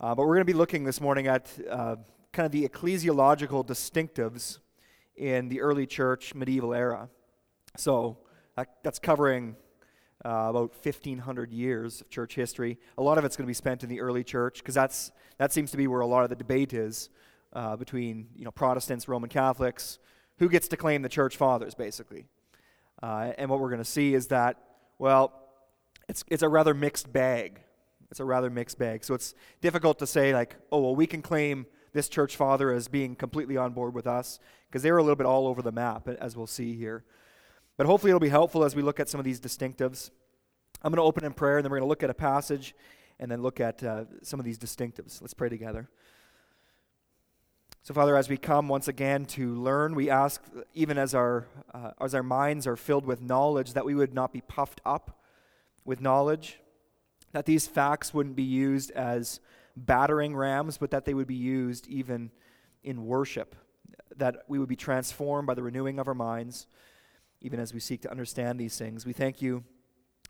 Uh, but we're going to be looking this morning at uh, kind of the ecclesiological distinctives in the early church medieval era. So that, that's covering uh, about 1,500 years of church history. A lot of it's going to be spent in the early church because that's that seems to be where a lot of the debate is uh, between you know Protestants, Roman Catholics, who gets to claim the church fathers, basically. Uh, and what we're going to see is that well, it's it's a rather mixed bag. It's a rather mixed bag. So it's difficult to say like, oh well, we can claim this church father as being completely on board with us because they were a little bit all over the map, as we'll see here. But hopefully, it'll be helpful as we look at some of these distinctives. I'm going to open in prayer, and then we're going to look at a passage and then look at uh, some of these distinctives. Let's pray together. So, Father, as we come once again to learn, we ask, even as our, uh, as our minds are filled with knowledge, that we would not be puffed up with knowledge, that these facts wouldn't be used as battering rams, but that they would be used even in worship, that we would be transformed by the renewing of our minds even as we seek to understand these things. We thank you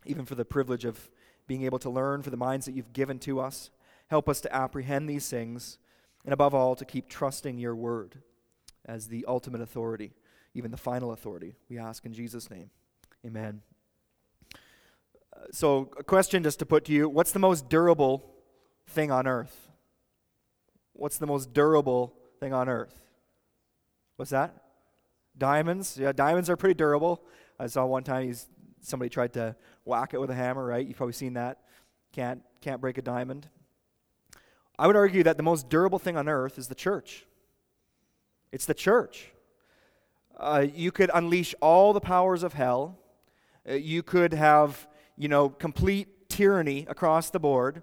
even for the privilege of being able to learn, for the minds that you've given to us. Help us to apprehend these things, and above all, to keep trusting your word as the ultimate authority, even the final authority. We ask in Jesus' name. Amen. So, a question just to put to you what's the most durable thing on earth? What's the most durable thing on earth? What's that? Diamonds, yeah, diamonds are pretty durable. I saw one time he's somebody tried to whack it with a hammer, right? You've probably seen that. Can't can't break a diamond. I would argue that the most durable thing on earth is the church. It's the church. Uh, you could unleash all the powers of hell. Uh, you could have, you know, complete tyranny across the board,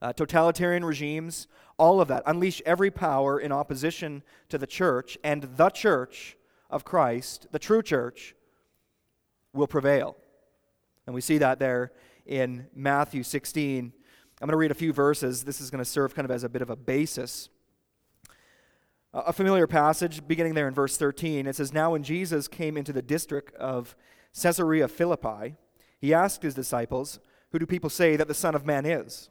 uh, totalitarian regimes, all of that. Unleash every power in opposition to the church, and the church of Christ, the true church, will prevail. And we see that there in Matthew 16. I'm going to read a few verses. This is going to serve kind of as a bit of a basis. A familiar passage beginning there in verse 13. It says, Now when Jesus came into the district of Caesarea Philippi, he asked his disciples, Who do people say that the Son of Man is?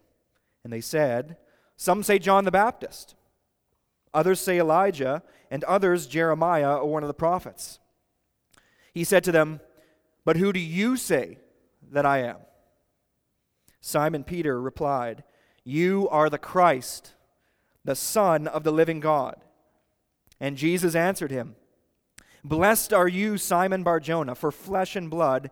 And they said, some say John the Baptist, others say Elijah, and others Jeremiah or one of the prophets. He said to them, But who do you say that I am? Simon Peter replied, You are the Christ, the Son of the living God. And Jesus answered him, Blessed are you, Simon Barjona, for flesh and blood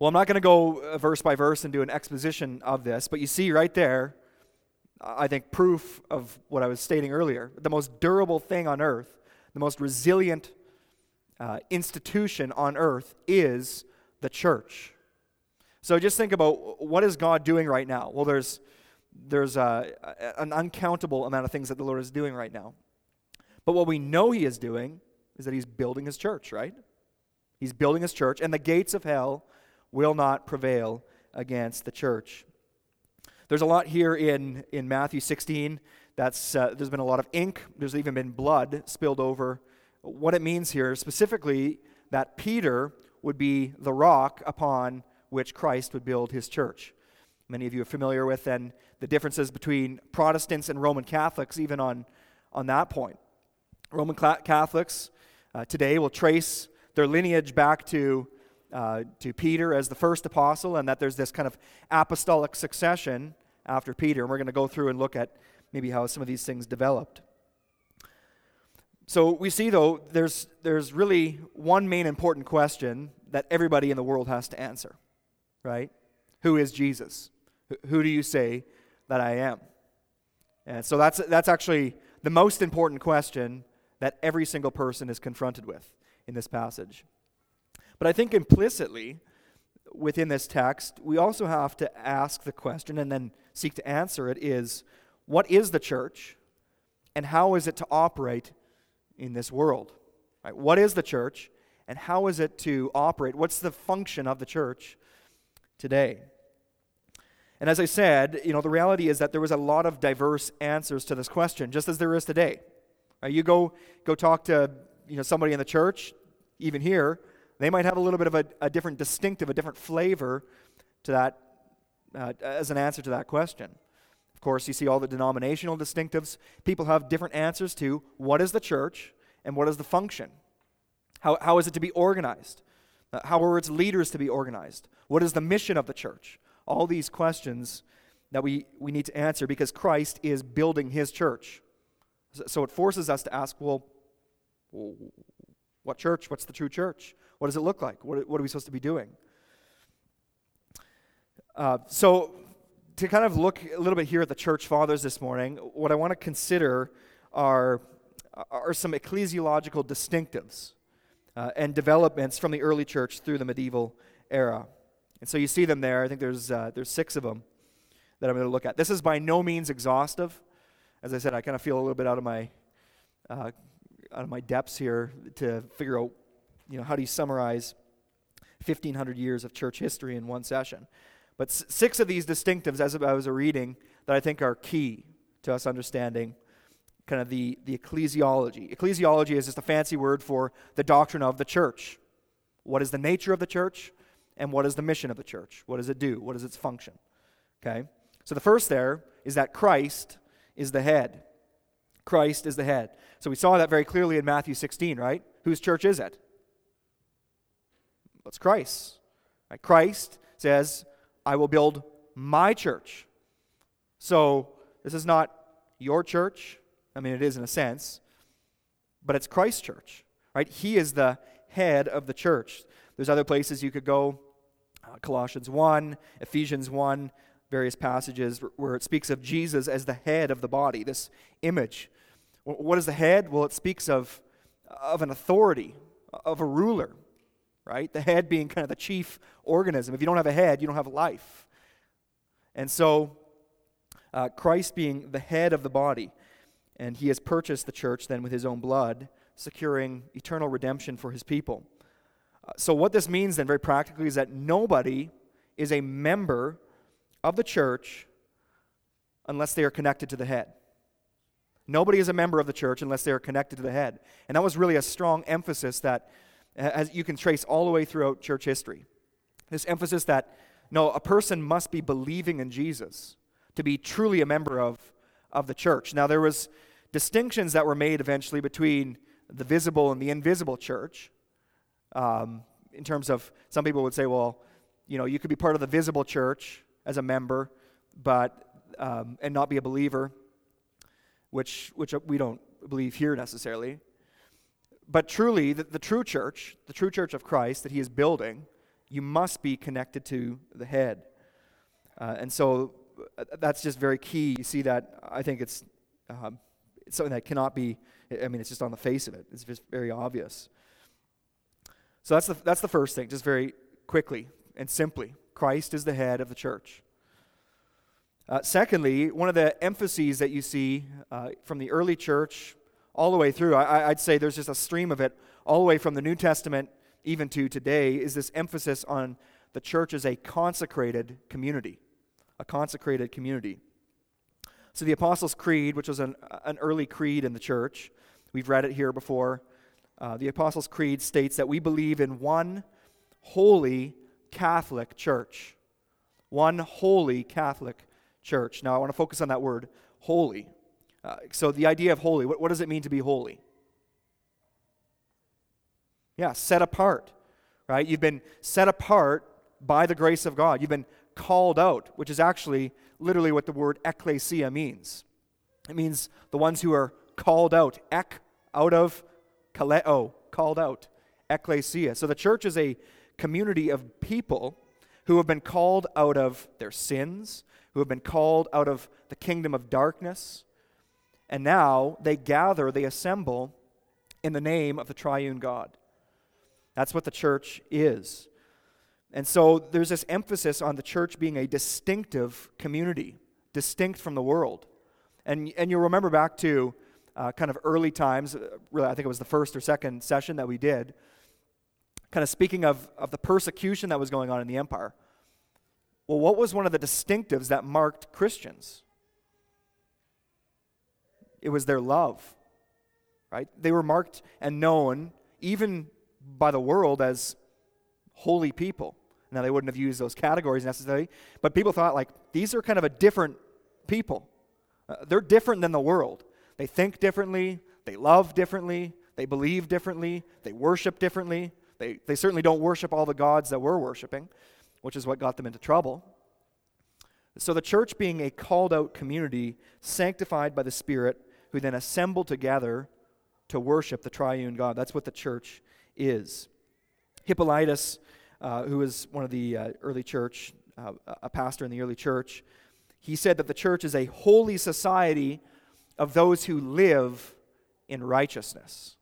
Well, I'm not going to go uh, verse by verse and do an exposition of this, but you see right there I think, proof of what I was stating earlier. The most durable thing on earth, the most resilient uh, institution on earth is the church. So just think about what is God doing right now? Well, there's, there's uh, an uncountable amount of things that the Lord is doing right now. But what we know He is doing is that He's building His church, right? He's building His church, and the gates of hell will not prevail against the church. There's a lot here in, in Matthew 16. That's, uh, there's been a lot of ink, there's even been blood spilled over. What it means here, specifically, that Peter would be the rock upon which Christ would build his church. Many of you are familiar with and the differences between Protestants and Roman Catholics, even on, on that point. Roman Catholics uh, today will trace their lineage back to, uh, to Peter as the first apostle, and that there's this kind of apostolic succession after Peter. And we're going to go through and look at maybe how some of these things developed. So we see, though, there's, there's really one main important question that everybody in the world has to answer, right? Who is Jesus? Who do you say that I am? And so that's, that's actually the most important question that every single person is confronted with in this passage. But I think implicitly within this text, we also have to ask the question and then seek to answer it is what is the church and how is it to operate in this world? Right? What is the church and how is it to operate? What's the function of the church today? And as I said, you know, the reality is that there was a lot of diverse answers to this question, just as there is today. Right? You go go talk to you know somebody in the church, even here, they might have a little bit of a, a different distinctive, a different flavor to that uh, as an answer to that question. Of course, you see all the denominational distinctives. People have different answers to what is the church and what is the function. How, how is it to be organized? Uh, how are its leaders to be organized? What is the mission of the church? All these questions that we, we need to answer because Christ is building his church. So it forces us to ask, well, what church? What's the true church? What does it look like? What, what are we supposed to be doing? Uh, so, to kind of look a little bit here at the church fathers this morning, what I want to consider are, are some ecclesiological distinctives uh, and developments from the early church through the medieval era. And so you see them there. I think there's, uh, there's six of them that I'm going to look at. This is by no means exhaustive. As I said, I kind of feel a little bit out of my uh, out of my depths here to figure out, you know, how do you summarize 1,500 years of church history in one session. But s- six of these distinctives, as I was reading, that I think are key to us understanding kind of the, the ecclesiology. Ecclesiology is just a fancy word for the doctrine of the church. What is the nature of the church? And what is the mission of the church? What does it do? What is its function? Okay? So the first there is that Christ is the head. Christ is the head. So we saw that very clearly in Matthew 16, right? Whose church is it? It's Christ. Christ says, I will build my church. So this is not your church. I mean, it is in a sense, but it's Christ's church, right? He is the head of the church. There's other places you could go uh, Colossians 1, Ephesians 1, various passages where it speaks of Jesus as the head of the body, this image what is the head? Well, it speaks of, of an authority, of a ruler, right? The head being kind of the chief organism. If you don't have a head, you don't have life. And so, uh, Christ being the head of the body, and he has purchased the church then with his own blood, securing eternal redemption for his people. Uh, so, what this means then, very practically, is that nobody is a member of the church unless they are connected to the head. Nobody is a member of the church unless they are connected to the head. And that was really a strong emphasis that as you can trace all the way throughout church history. This emphasis that no, a person must be believing in Jesus to be truly a member of, of the church. Now there was distinctions that were made eventually between the visible and the invisible church. Um, in terms of some people would say, well, you know, you could be part of the visible church as a member, but um, and not be a believer which, which we don't believe here necessarily. But truly, the, the true church, the true church of Christ that he is building, you must be connected to the head. Uh, and so uh, that's just very key. You see that, I think it's, um, it's something that cannot be, I mean, it's just on the face of it. It's just very obvious. So that's the, that's the first thing, just very quickly and simply. Christ is the head of the church. Uh, secondly, one of the emphases that you see uh, from the early church all the way through, I, would say there's just a stream of it all the way from the New Testament even to today, is this emphasis on the church as a consecrated community. A consecrated community. So the Apostles' Creed, which was an, an early creed in the church, we've read it here before. Uh, the Apostles' Creed states that we believe in one holy Catholic church. One holy Catholic church. Now, I want to focus on that word, holy. Uh, so, the idea of holy, what, what does it mean to be holy? Yeah, set apart, right? You've been set apart by the grace of God. You've been called out, which is actually literally what the word ecclesia means. It means the ones who are called out, ek, out of, kaleo, called out, ecclesia. So the church is a community of people who have been called out of their sins, who have been called out of the kingdom of darkness. And now they gather, they assemble in the name of the triune God. That's what the church is. And so there's this emphasis on the church being a distinctive community, distinct from the world. And, and you'll remember back to uh, kind of early times, uh, really, I think it was the first or second session that we did, kind of speaking of, of the persecution that was going on in the empire. Well, what was one of the distinctives that marked Christians? It was their love, right? They were marked and known, even by the world, as holy people. Now, they wouldn't have used those categories necessarily, but people thought, like, these are kind of a different people. Uh, they're different than the world. They think differently, they love differently, they believe differently, they worship differently. They, they certainly don't worship all the gods that we're worshiping, which is what got them into trouble. So, the church being a called out community, sanctified by the Spirit, who then assemble together to worship the triune God. That's what the church is. Hippolytus, uh, who was one of the uh, early church, uh, a pastor in the early church, he said that the church is a holy society of those who live in righteousness.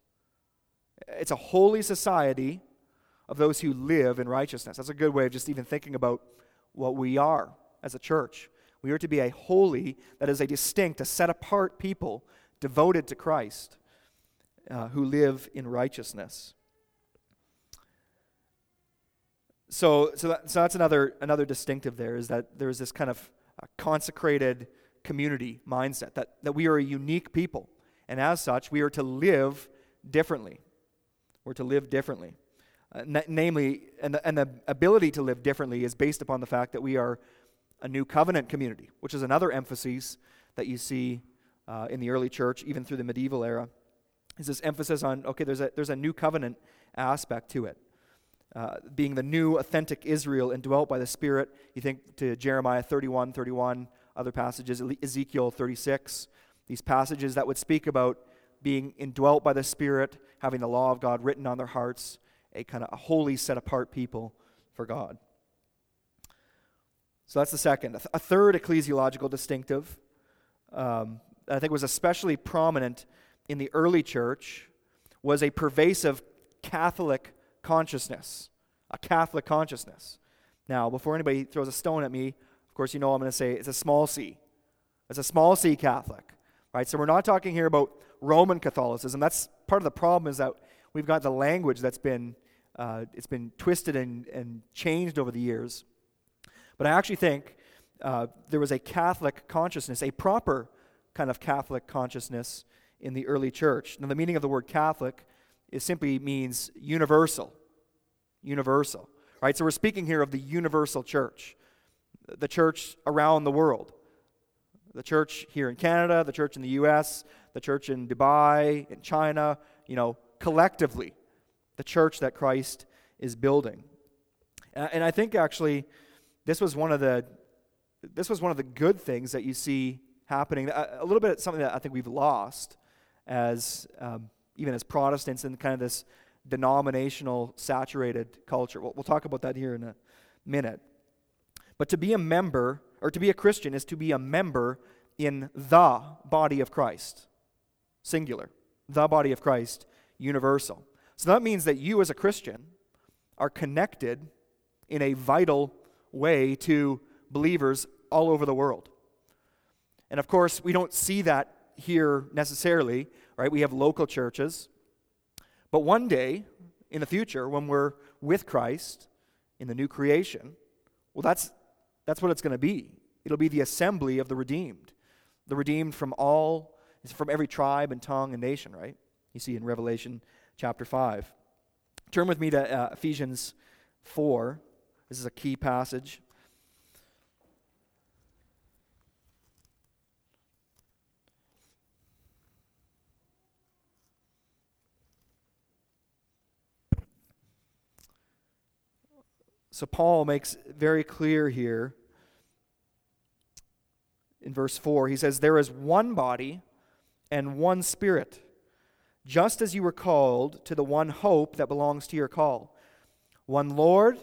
It's a holy society of those who live in righteousness. That's a good way of just even thinking about what we are as a church. We are to be a holy, that is, a distinct, a set apart people devoted to Christ uh, who live in righteousness. So, so, that, so that's another, another distinctive there is that there's this kind of uh, consecrated community mindset that, that we are a unique people. And as such, we are to live differently. We're to live differently. Uh, namely, and the, and the ability to live differently is based upon the fact that we are a new covenant community, which is another emphasis that you see uh, in the early church, even through the medieval era, is this emphasis on okay, there's a, there's a new covenant aspect to it. Uh, being the new authentic Israel indwelt by the Spirit. You think to Jeremiah 31, 31, other passages, Ezekiel 36, these passages that would speak about being indwelt by the Spirit, having the law of God written on their hearts, a kind of a holy, set apart people for God. So that's the second. A, a third ecclesiological distinctive um, I think was especially prominent in the early church was a pervasive Catholic consciousness, a Catholic consciousness. Now, before anybody throws a stone at me, of course, you know I'm going to say it's a small c. It's a small c Catholic, right? So we're not talking here about Roman Catholicism. That's part of the problem is that we've got the language that's been uh, it's been twisted and, and changed over the years. But I actually think uh, there was a Catholic consciousness, a proper kind of Catholic consciousness in the early church. Now, the meaning of the word Catholic is simply means universal. Universal. Right? So we're speaking here of the universal church, the church around the world. The church here in Canada, the church in the US, the church in Dubai, in China, you know, collectively, the church that Christ is building. And I think actually this was one of the this was one of the good things that you see happening. A, a little bit something that I think we've lost as um, even as Protestants in kind of this denominational saturated culture. We'll, we'll talk about that here in a minute. But to be a member, or to be a Christian, is to be a member in the body of Christ. Singular. The body of Christ, universal. So that means that you, as a Christian, are connected in a vital way to believers all over the world. And of course, we don't see that here necessarily, right? We have local churches. But one day in the future, when we're with Christ in the new creation, well, that's, that's what it's going to be. It'll be the assembly of the redeemed, the redeemed from all, from every tribe and tongue and nation, right? You see in Revelation chapter 5. Turn with me to uh, Ephesians 4. This is a key passage. So Paul makes very clear here in verse 4. He says, There is one body and one spirit, just as you were called to the one hope that belongs to your call. One Lord,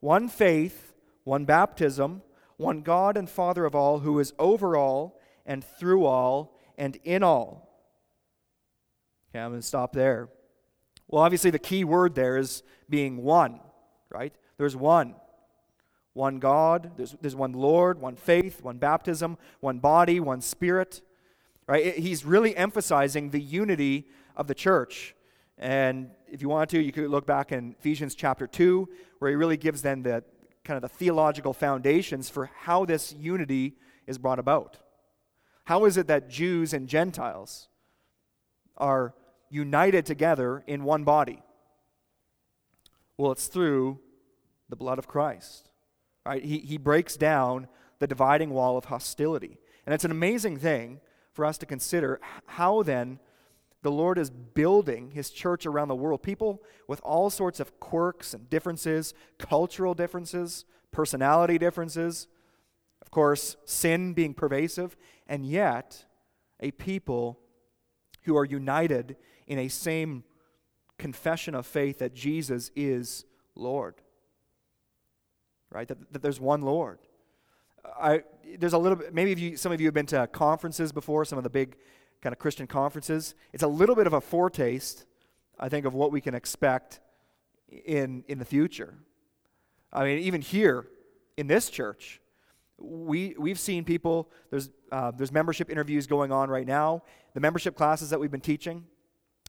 one faith, one baptism, one God and Father of all, who is over all and through all and in all. Okay, I'm going to stop there. Well, obviously, the key word there is being one, right? There's one. One God, there's, there's one Lord, one faith, one baptism, one body, one spirit. Right? He's really emphasizing the unity of the church. And if you want to, you could look back in Ephesians chapter 2, where he really gives then the kind of the theological foundations for how this unity is brought about. How is it that Jews and Gentiles are united together in one body? Well, it's through the blood of Christ. Right? He, he breaks down the dividing wall of hostility. And it's an amazing thing for us to consider how then the Lord is building his church around the world. People with all sorts of quirks and differences, cultural differences, personality differences, of course, sin being pervasive, and yet a people who are united in a same confession of faith that Jesus is Lord. Right? That, that there's one Lord. I, there's a little bit, maybe if you, some of you have been to conferences before, some of the big kind of Christian conferences. It's a little bit of a foretaste, I think, of what we can expect in, in the future. I mean, even here in this church, we, we've seen people, there's, uh, there's membership interviews going on right now, the membership classes that we've been teaching.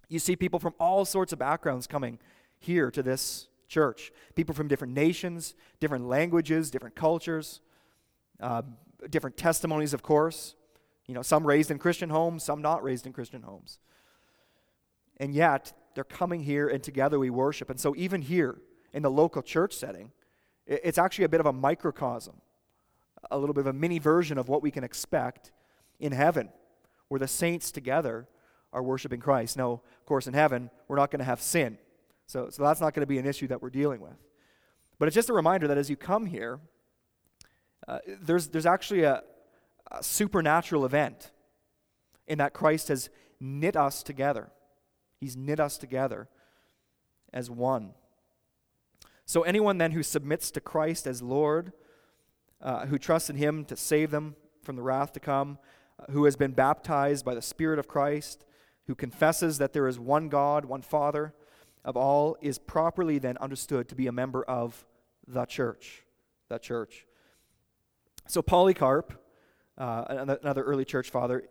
You see people from all sorts of backgrounds coming here to this church. People from different nations, different languages, different cultures, uh, different testimonies, of course. You know, some raised in Christian homes, some not raised in Christian homes. And yet, they're coming here and together we worship. And so, even here in the local church setting, it's actually a bit of a microcosm, a little bit of a mini version of what we can expect in heaven, where the saints together are worshiping Christ. Now, of course, in heaven, we're not going to have sin. So, so that's not going to be an issue that we're dealing with. But it's just a reminder that as you come here, uh, there's, there's actually a, a supernatural event in that Christ has knit us together. He's knit us together as one. So, anyone then who submits to Christ as Lord, uh, who trusts in Him to save them from the wrath to come, uh, who has been baptized by the Spirit of Christ, who confesses that there is one God, one Father of all, is properly then understood to be a member of the church. The church. So, Polycarp uh, another early church father,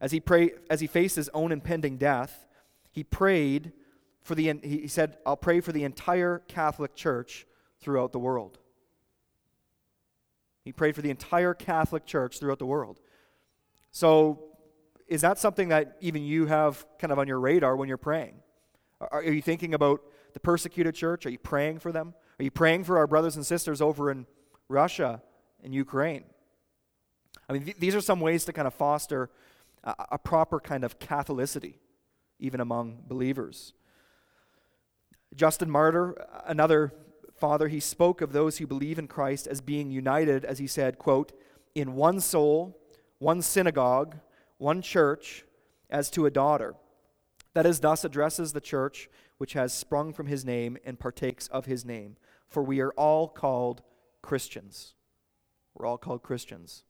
as he, pray, as he faced his own impending death, he prayed for the, he said, I'll pray for the entire Catholic Church throughout the world. He prayed for the entire Catholic Church throughout the world. So, is that something that even you have kind of on your radar when you're praying? Are, you thinking about the persecuted church? Are you praying for them? Are you praying for our brothers and sisters over in Russia and Ukraine? I mean, th- these are some ways to kind of foster a, a proper kind of Catholicity, even among believers. Justin Martyr, another father, he spoke of those who believe in Christ as being united, as he said, quote, in one soul, one synagogue, one church, as to a daughter. That is, thus addresses the church which has sprung from his name and partakes of his name. For we are all called Christians. We're all called Christians.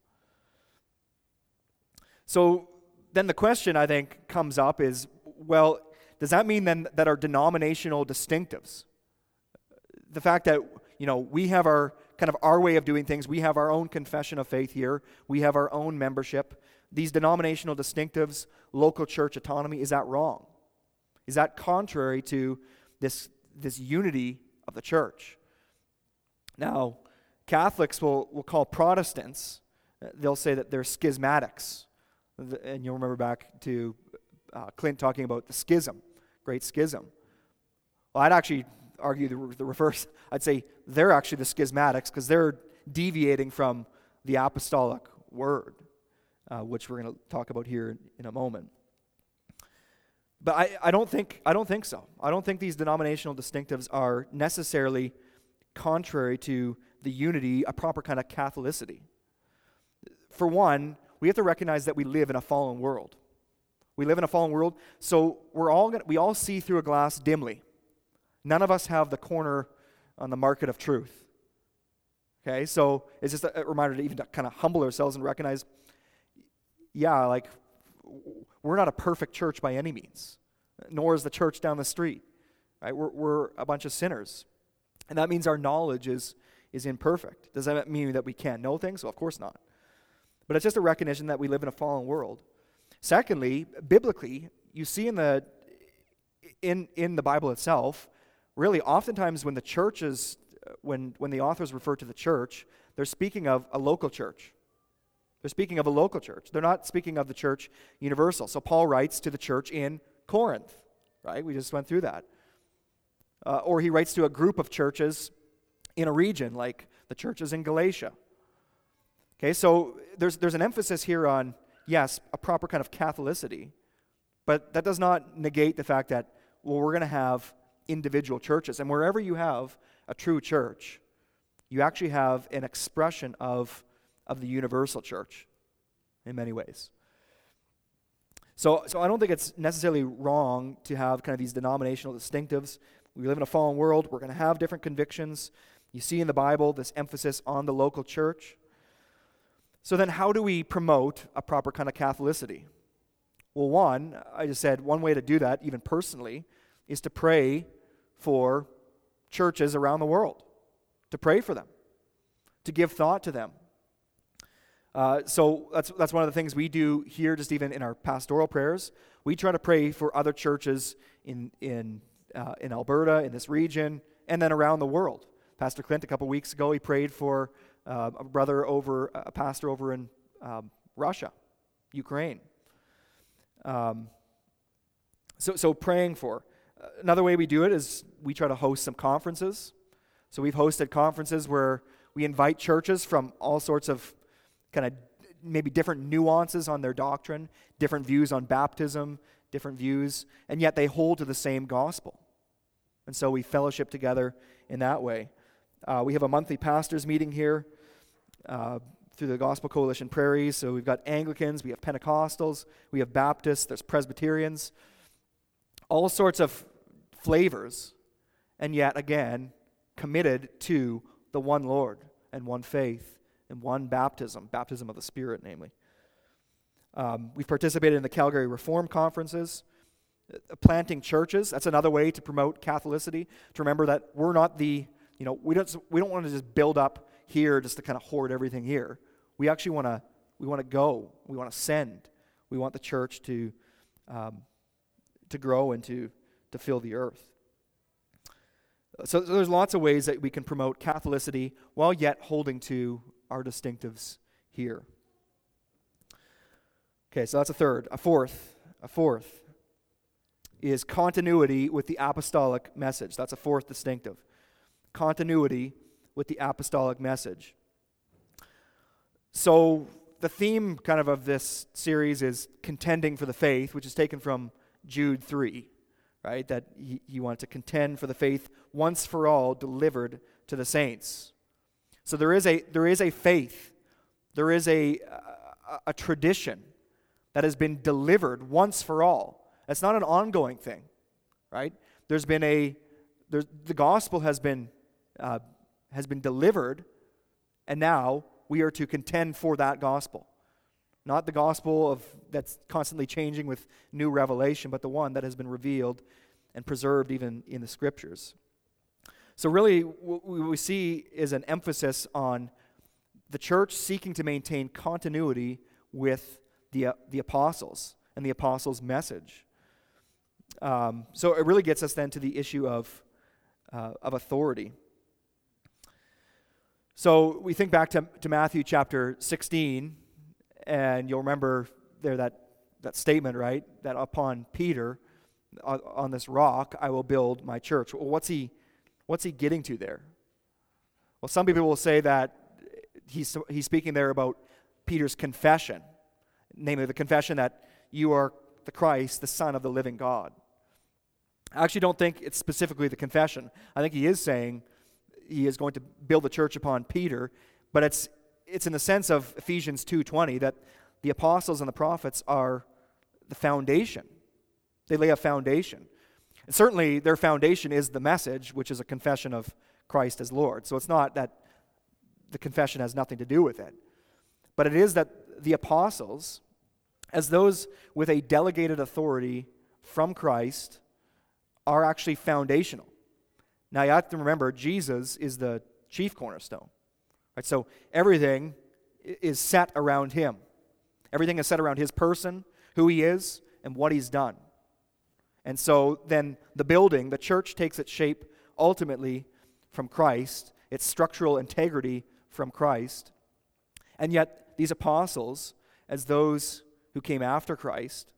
So then the question I think comes up is well, does that mean then that our denominational distinctives, the fact that you know we have our kind of our way of doing things, we have our own confession of faith here, we have our own membership, these denominational distinctives, local church autonomy, is that wrong? Is that contrary to this, this unity of the church? Now, Catholics will, will call Protestants, they'll say that they're schismatics and you'll remember back to uh, Clint talking about the schism, great schism. Well, I'd actually argue the, the reverse. I'd say they're actually the schismatics because they're deviating from the apostolic word, uh, which we're going to talk about here in a moment. But I, I, don't think, I don't think so. I don't think these denominational distinctives are necessarily contrary to the unity, a proper kind of Catholicity. For one, we have to recognize that we live in a fallen world. We live in a fallen world, so we're all gonna, we all see through a glass dimly. None of us have the corner on the market of truth. Okay, so it's just a, reminder to even to kind of humble ourselves and recognize, yeah, like we're not a perfect church by any means, nor is the church down the street. Right? We're, we're a bunch of sinners, and that means our knowledge is is imperfect. Does that mean that we can't know things? Well, of course not. But it's just a recognition that we live in a fallen world. Secondly, biblically, you see in the in in the Bible itself, really oftentimes when the church is when when the authors refer to the church, they're speaking of a local church. They're speaking of a local church. They're not speaking of the church universal. So Paul writes to the church in Corinth, right? We just went through that. Uh, or he writes to a group of churches in a region, like the churches in Galatia. Okay, so there's, there's an emphasis here on, yes, a proper kind of Catholicity, but that does not negate the fact that, well, we're going to have individual churches. And wherever you have a true church, you actually have an expression of, of the universal church in many ways. So, so I don't think it's necessarily wrong to have kind of these denominational distinctives. We live in a fallen world. We're going to have different convictions. You see in the Bible this emphasis on the local church. So then, how do we promote a proper kind of Catholicity? Well, one, I just said one way to do that, even personally, is to pray for churches around the world, to pray for them, to give thought to them. Uh, so that's, that's one of the things we do here, just even in our pastoral prayers. We try to pray for other churches in, in, uh, in Alberta, in this region, and then around the world. Pastor Clint, a couple weeks ago, he prayed for uh, a brother over, a pastor over in um, Russia, Ukraine. Um, so, so praying for. Another way we do it is we try to host some conferences. So we've hosted conferences where we invite churches from all sorts of kind of maybe different nuances on their doctrine, different views on baptism, different views, and yet they hold to the same gospel. And so we fellowship together in that way. Uh, we have a monthly pastors meeting here uh, through the Gospel Coalition Prairies. So we've got Anglicans, we have Pentecostals, we have Baptists, there's Presbyterians, all sorts of flavors, and yet again, committed to the one Lord and one faith and one baptism, baptism of the Spirit, namely. Um, we've participated in the Calgary Reform Conferences, uh, planting churches. That's another way to promote Catholicity. To remember that we're not the, you know, we don't we don't want to just build up here just to kind of hoard everything here. We actually want to we want to go. We want to send. We want the church to um, to grow and to to fill the earth. So, there's lots of ways that we can promote Catholicity while yet holding to our distinctives here. Okay, so that's a third. A fourth, a fourth is continuity with the apostolic message. That's a fourth distinctive. Continuity with the apostolic message. So the theme kind of of this series is contending for the faith, which is taken from Jude 3, right? That he, he wanted to contend for the faith once for all delivered to the saints. So there is a, there is a faith, there is a, a, a tradition that has been delivered once for all. It's not an ongoing thing, right? There's been a, there's, the gospel has been, uh, has been delivered, and now we are to contend for that gospel. Not the gospel of, that's constantly changing with new revelation, but the one that has been revealed and preserved even in the scriptures. So, really, what we see is an emphasis on the church seeking to maintain continuity with the, uh, the apostles and the apostles' message. Um, so, it really gets us then to the issue of, uh, of authority. So, we think back to, to Matthew chapter 16, and you'll remember there that, that statement, right? That upon Peter, on, on this rock, I will build my church. Well, what's he What's he getting to there? Well, some people will say that he's, he's speaking there about Peter's confession, namely the confession that you are the Christ, the Son of the living God. I actually don't think it's specifically the confession. I think he is saying he is going to build the church upon Peter, but it's, it's in the sense of Ephesians 2.20 that the apostles and the prophets are the foundation. They lay a foundation. And certainly, their foundation is the message, which is a confession of Christ as Lord. So it's not that the confession has nothing to do with it. But it is that the apostles, as those with a delegated authority from Christ, are actually foundational. Now, you have to remember, Jesus is the chief cornerstone. Right? So everything is set around him. Everything is set around his person, who he is and what he's done. And so then the building, the church, takes its shape ultimately from Christ, its structural integrity from Christ. And yet, these apostles, as those who came after Christ,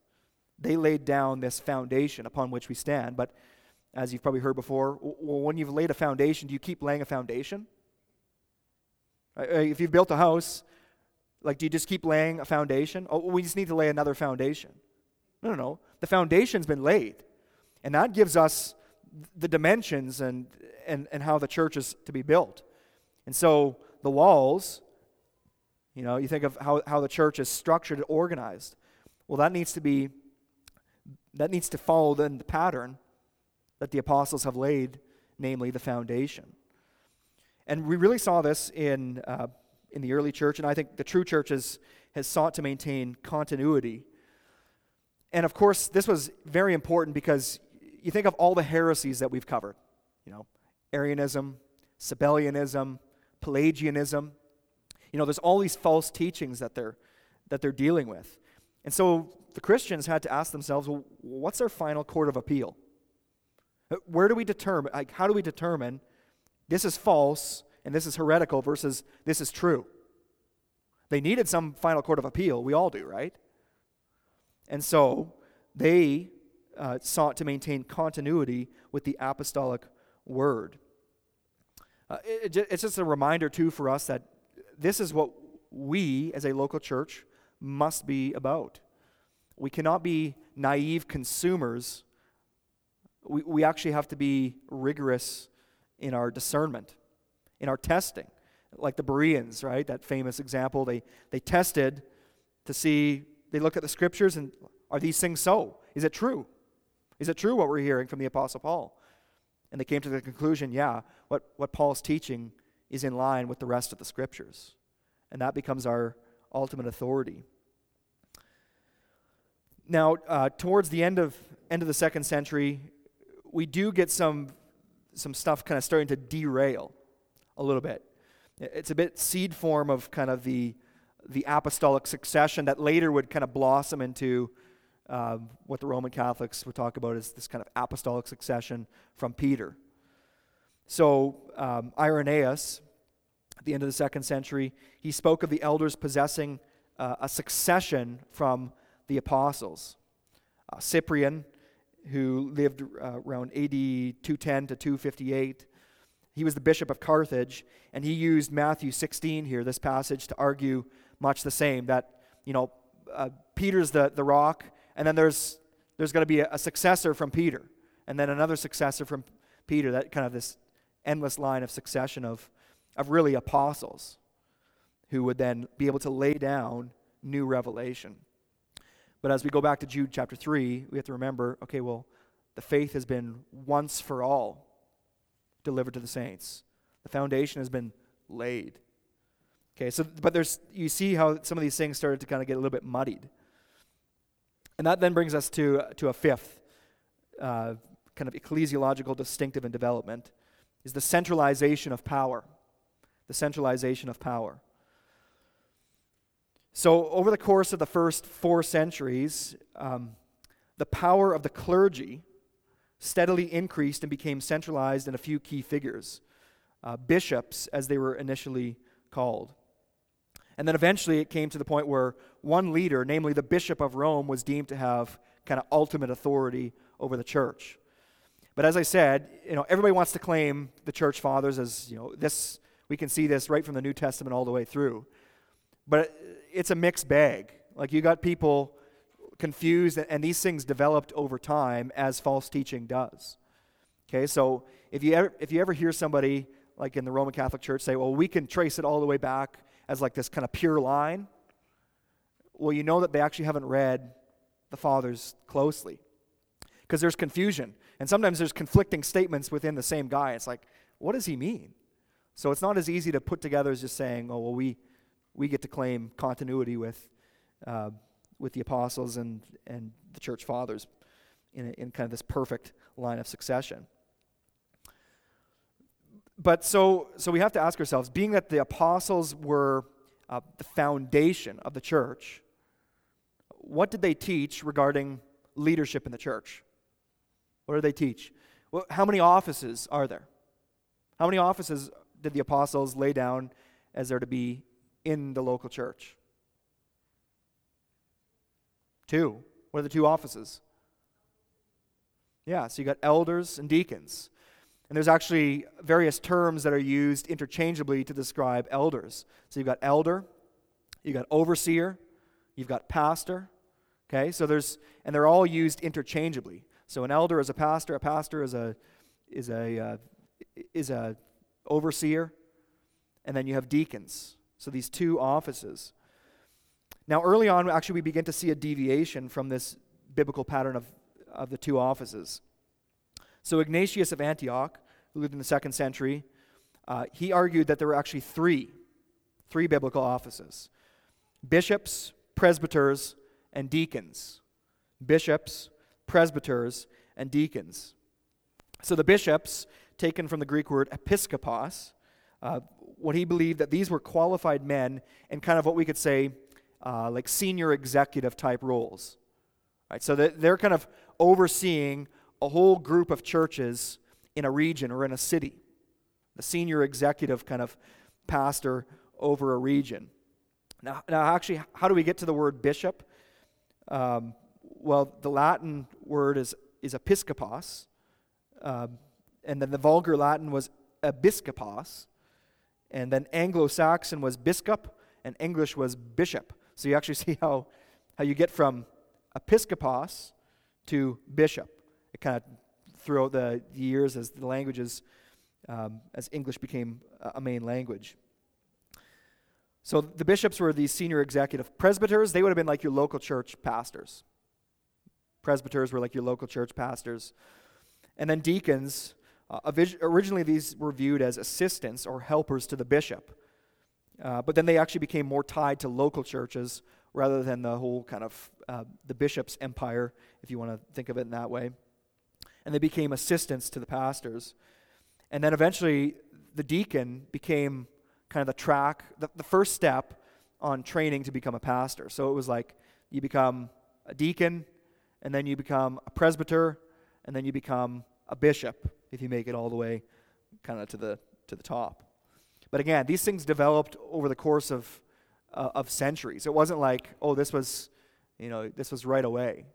they laid down this foundation upon which we stand. But as you've probably heard before, when you've laid a foundation, do you keep laying a foundation? Uh, uh, if you've built a house, like, do you just keep laying a foundation? Oh, we just need to lay another foundation. No, no, no. The foundation's been laid. And that gives us the dimensions and, and, and how the church is to be built. And so the walls, you know, you think of how, how the church is structured and organized. Well, that needs to be, that needs to follow then the pattern that the apostles have laid, namely the foundation. And we really saw this in, uh, in the early church, and I think the true church has, has sought to maintain continuity. And of course, this was very important because you think of all the heresies that we've covered, you know, Arianism, Sabellianism, Pelagianism. You know, there's all these false teachings that they're that they're dealing with. And so the Christians had to ask themselves, well, what's our final court of appeal? Where do we determine, like, how do we determine this is false and this is heretical versus this is true? They needed some final court of appeal. We all do, right? And so they uh, sought to maintain continuity with the apostolic word. Uh, it, it's just a reminder, too, for us that this is what we as a local church must be about. We cannot be naive consumers. We, we actually have to be rigorous in our discernment, in our testing. Like the Bereans, right? That famous example. They, they tested to see they look at the scriptures and are these things so? Is it true? Is it true what we're hearing from the Apostle Paul? And they came to the conclusion yeah, what, what Paul's teaching is in line with the rest of the scriptures. And that becomes our ultimate authority. Now, uh, towards the end of, end of the second century, we do get some, some stuff kind of starting to derail a little bit. It's a bit seed form of kind of the, the apostolic succession that later would kind of blossom into uh, what the Roman Catholics would talk about as this kind of apostolic succession from Peter. So, um, Irenaeus, at the end of the second century, he spoke of the elders possessing uh, a succession from the apostles. Uh, Cyprian, who lived uh, around AD 210 to 258, he was the bishop of Carthage, and he used Matthew 16 here, this passage, to argue much the same that, you know, uh, Peter's the, the rock, and then there's, there's going to be a, a, successor from Peter, and then another successor from Peter, that kind of this endless line of succession of, of really apostles who would then be able to lay down new revelation. But as we go back to Jude chapter 3, we have to remember okay, well, the faith has been once for all delivered to the saints. The foundation has been laid. Okay, so but there's you see how some of these things started to kind of get a little bit muddied. And that then brings us to, to a fifth uh, kind of ecclesiological distinctive in development is the centralization of power. The centralization of power. So, over the course of the first four centuries, um, the power of the clergy steadily increased and became centralized in a few key figures, uh, bishops, as they were initially called. And then eventually it came to the point where one leader, namely the Bishop of Rome, was deemed to have kind of ultimate authority over the church. But as I said, you know, everybody wants to claim the church fathers as, you know, this, we can see this right from the New Testament all the way through. But it's a mixed bag. Like you got people confused, and these things developed over time as false teaching does. Okay, so if you ever, if you ever hear somebody like in the Roman Catholic Church say, well, we can trace it all the way back as like this kind of pure line, well, you know that they actually haven't read the fathers closely. Because there's confusion. And sometimes there's conflicting statements within the same guy. It's like, what does he mean? So it's not as easy to put together as just saying, oh, well, we, we get to claim continuity with, uh, with the apostles and, and the church fathers in, a, in kind of this perfect line of succession but so, so we have to ask ourselves being that the apostles were uh, the foundation of the church, what did they teach regarding leadership in the church? What did they teach? Well, how many offices are there? How many offices did the apostles lay down as there to be in the local church? Two. What are the two offices? Yeah, so you got elders and deacons. And there's actually various terms that are used interchangeably to describe elders. So you've got elder, you've got overseer, you've got pastor. Okay, so there's, and they're all used interchangeably. So an elder is a pastor, a pastor is a, is a, uh, is a overseer, and then you have deacons. So these two offices. Now, early on, actually, we begin to see a deviation from this biblical pattern of, of the two offices. So Ignatius of Antioch, who lived in the second century, uh, he argued that there were actually three, three biblical offices bishops, presbyters, and deacons. Bishops, presbyters, and deacons. So the bishops, taken from the Greek word episkopos, uh, what he believed that these were qualified men in kind of what we could say uh, like senior executive type roles. Right? So they're kind of overseeing a whole group of churches in a region or in a city. The senior executive kind of pastor over a region. Now, now actually, how do we get to the word bishop? Um, well, the Latin word is, is episkopos, um, and then the vulgar Latin was episkopos, and then Anglo Saxon was biscop, and English was bishop. So you actually see how, how you get from episkopos to bishop. It kind of throughout the years as the languages, um, as English became a main language. So the bishops were these senior executive presbyters. They would have been like your local church pastors. Presbyters were like your local church pastors. And then deacons, uh, originally these were viewed as assistants or helpers to the bishop. Uh, but then they actually became more tied to local churches rather than the whole kind of uh, the bishop's empire, if you want to think of it in that way and they became assistants to the pastors. And then eventually, the deacon became kind of the track, the, the first step on training to become a pastor. So it was like you become a deacon, and then you become a presbyter, and then you become a bishop if you make it all the way kind of to the, to the top. But again, these things developed over the course of, uh, of centuries. It wasn't like, oh, this was, you know, this was right away.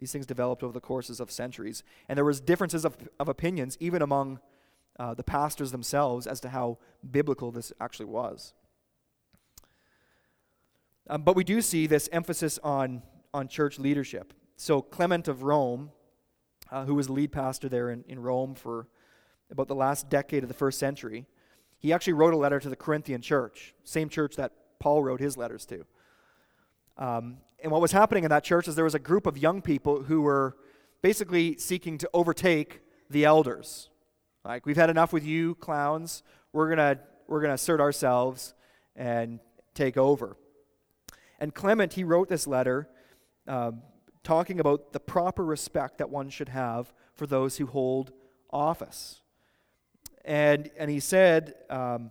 These things developed over the courses of centuries. And there was differences of, of opinions even among uh, the pastors themselves as to how biblical this actually was. Um, but we do see this emphasis on, on church leadership. So Clement of Rome, uh, who was the lead pastor there in, in Rome for about the last decade of the first century, he actually wrote a letter to the Corinthian church, same church that Paul wrote his letters to. Um, and what was happening in that church is there was a group of young people who were basically seeking to overtake the elders. Like, we've had enough with you, clowns. We're going to we're going to assert ourselves and take over. And Clement, he wrote this letter um, talking about the proper respect that one should have for those who hold office. And, and he said, um,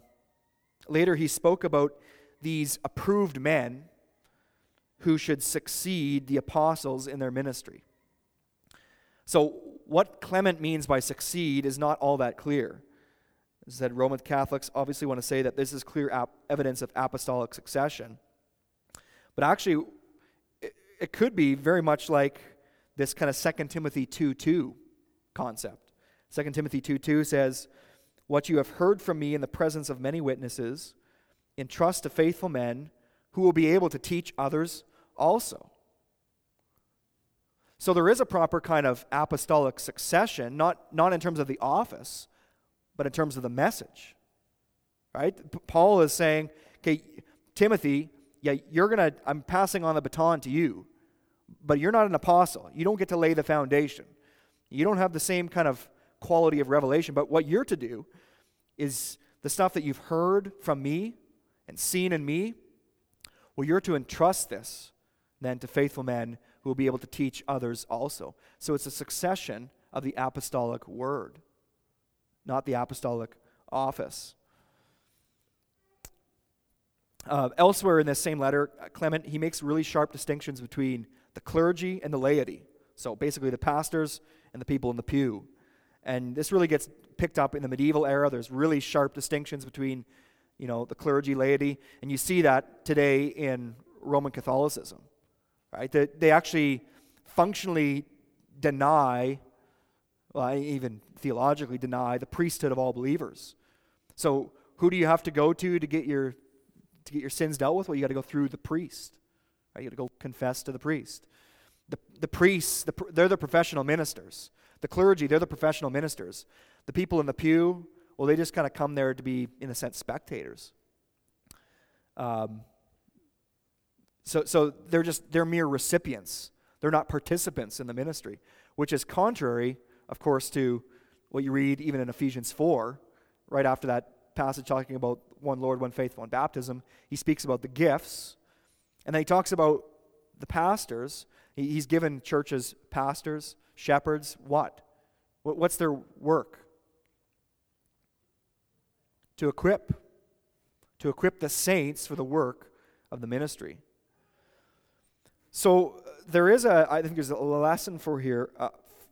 later he spoke about these approved men who should succeed the apostles in their ministry. So, what Clement means by succeed is not all that clear. As said, Roman Catholics obviously want to say that this is clear ap- evidence of apostolic succession. But actually, it, could be very much like this kind of 2 Timothy 2 2 concept. 2 Timothy 2 2 says, What you have heard from me in the presence of many witnesses, entrust to faithful men who will be able to teach others also. So there is a proper kind of apostolic succession, not, not in terms of the office, but in terms of the message. Right? Paul is saying, okay, Timothy, yeah, you're going to, I'm passing on the baton to you, but you're not an apostle. You don't get to lay the foundation. You don't have the same kind of quality of revelation, but what you're to do is the stuff that you've heard from me and seen in me, well, you're to entrust this then to faithful men who will be able to teach others also. So it's a succession of the apostolic word, not the apostolic office. Uh, elsewhere in this same letter, Clement, he makes really sharp distinctions between the clergy and the laity. So basically, the pastors and the people in the pew. And this really gets picked up in the medieval era. There's really sharp distinctions between, you know, the clergy, laity, and you see that today in Roman Catholicism, right? They, they actually functionally deny, well, even theologically deny, the priesthood of all believers. So who do you have to go to to get your to get your sins dealt with? Well, you got to go through the priest. Right? You got to go confess to the priest. The, the priests, the, they're the professional ministers. The clergy, they're the professional ministers. The people in the pew, well, they just kind of come there to be, in a sense, spectators. Um, so, so they're just they're mere recipients. They're not participants in the ministry, which is contrary, of course, to what you read even in Ephesians 4, right after that passage talking about one Lord, one faith, one baptism. He speaks about the gifts, and then he talks about the pastors. He's given churches pastors, shepherds, what? What's their work? To equip. To equip the saints for the work of the ministry. So there is a, I think there's a lesson for here, uh,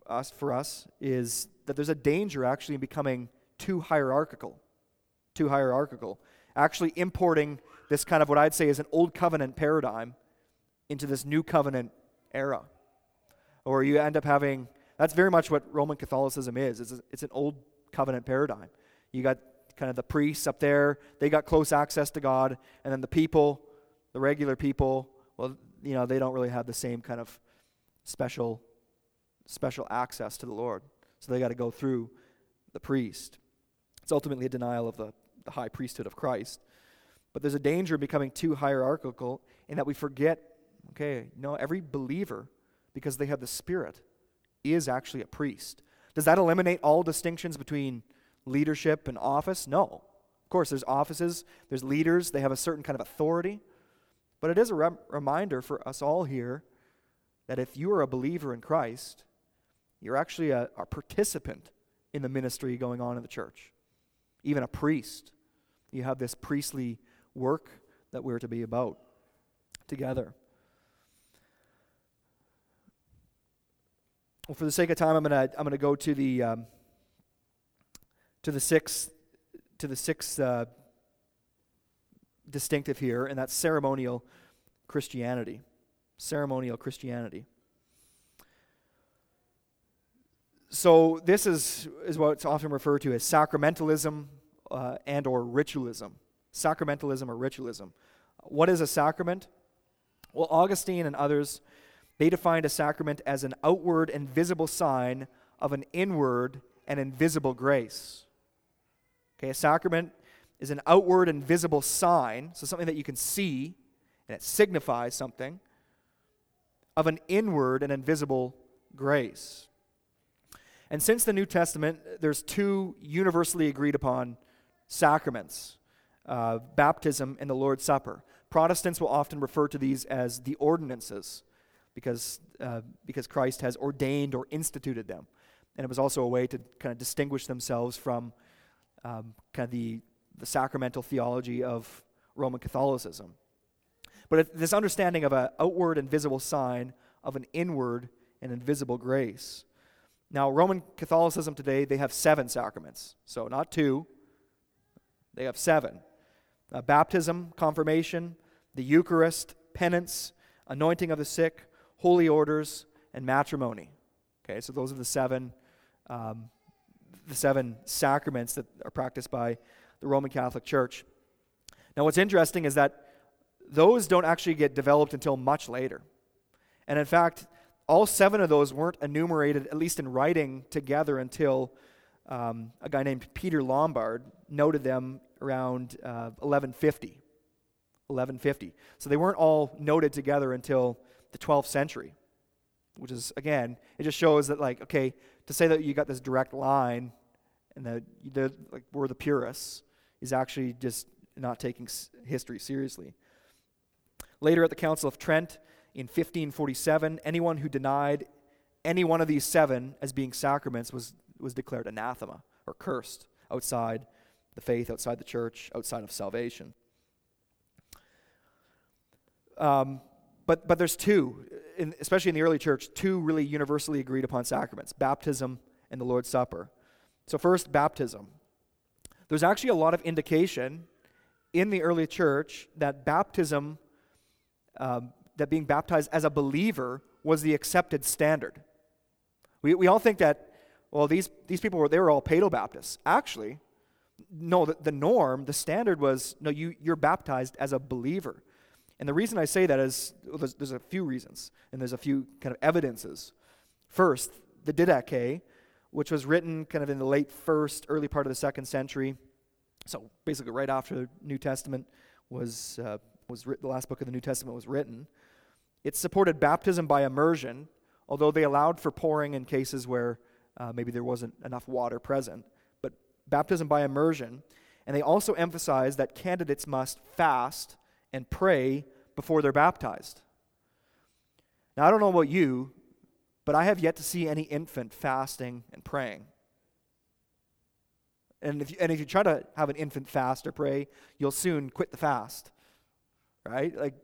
us, for us, is that there's a danger actually in becoming too hierarchical. Too hierarchical. Actually importing this kind of what I'd say is an old covenant paradigm into this new covenant era. Or you end up having, that's very much what Roman Catholicism is. It's, a, it's an old covenant paradigm. You got kind of the priests up there, they got close access to God, and then the people, the regular people, well, you know, they don't really have the same kind of special special access to the Lord. So they got to go through the priest. It's ultimately a denial of the, the high priesthood of Christ. But there's a danger of becoming too hierarchical in that we forget, okay, no, every believer, because they have the Spirit, is actually a priest. Does that eliminate all distinctions between leadership and office? No. Of course, there's offices, there's leaders, they have a certain kind of authority. But it is a rem- reminder for us all here that if you are a believer in Christ, you're actually a, a participant in the ministry going on in the church, even a priest. You have this priestly work that we're to be about together. Well, for the sake of time, I'm gonna I'm gonna go to the um, to the sixth to the sixth uh, distinctive here, and that's ceremonial Christianity. Ceremonial Christianity. So this is, is what's often referred to as sacramentalism uh, and or ritualism. Sacramentalism or ritualism. What is a sacrament? Well, Augustine and others, they defined a sacrament as an outward and visible sign of an inward and invisible grace. Okay, a sacrament is an outward and visible sign, so something that you can see and it signifies something, of an inward and invisible grace. And since the New Testament, there's two universally agreed upon sacraments uh, baptism and the Lord's Supper. Protestants will often refer to these as the ordinances because, uh, because Christ has ordained or instituted them. And it was also a way to kind of distinguish themselves from um, kind of the, the sacramental theology of Roman Catholicism. But this understanding of an outward and visible sign of an inward and invisible grace. Now, Roman Catholicism today, they have seven sacraments. So, not two, they have seven uh, baptism, confirmation, the Eucharist, penance, anointing of the sick, holy orders, and matrimony. Okay, so those are the seven, um, the seven sacraments that are practiced by the Roman Catholic Church. Now, what's interesting is that those don't actually get developed until much later. And in fact, all seven of those weren't enumerated, at least in writing, together until um, a guy named Peter Lombard noted them around uh, 1150. 1150. So they weren't all noted together until the 12th century, which is, again, it just shows that, like, okay, to say that you got this direct line and that like, we're the purists is actually just not taking history seriously. Later at the Council of Trent in 1547, anyone who denied any one of these seven as being sacraments was, was declared anathema or cursed outside the faith, outside the church, outside of salvation. Um, but, but there's two, in, especially in the early church, two really universally agreed upon sacraments baptism and the Lord's Supper. So, first, baptism. There's actually a lot of indication in the early church that baptism, um, that being baptized as a believer, was the accepted standard. We, we all think that, well, these, these people were, they were all Paedo Baptists. Actually, no, the, the norm, the standard was, no, you, you're baptized as a believer. And the reason I say that is well, there's, there's, a few reasons, and there's a few kind of evidences. First, the Didache, which was written kind of in the late first, early part of the second century. So basically, right after the New Testament was, uh, was the last book of the New Testament was written. It supported baptism by immersion, although they allowed for pouring in cases where uh, maybe there wasn't enough water present. Baptism by immersion. And they also emphasize that candidates must fast and pray before they're baptized. Now, I don't know about you, but I have yet to see any infant fasting and praying. And if, you, and if you try to have an infant fast or pray, you'll soon quit the fast, right? Like,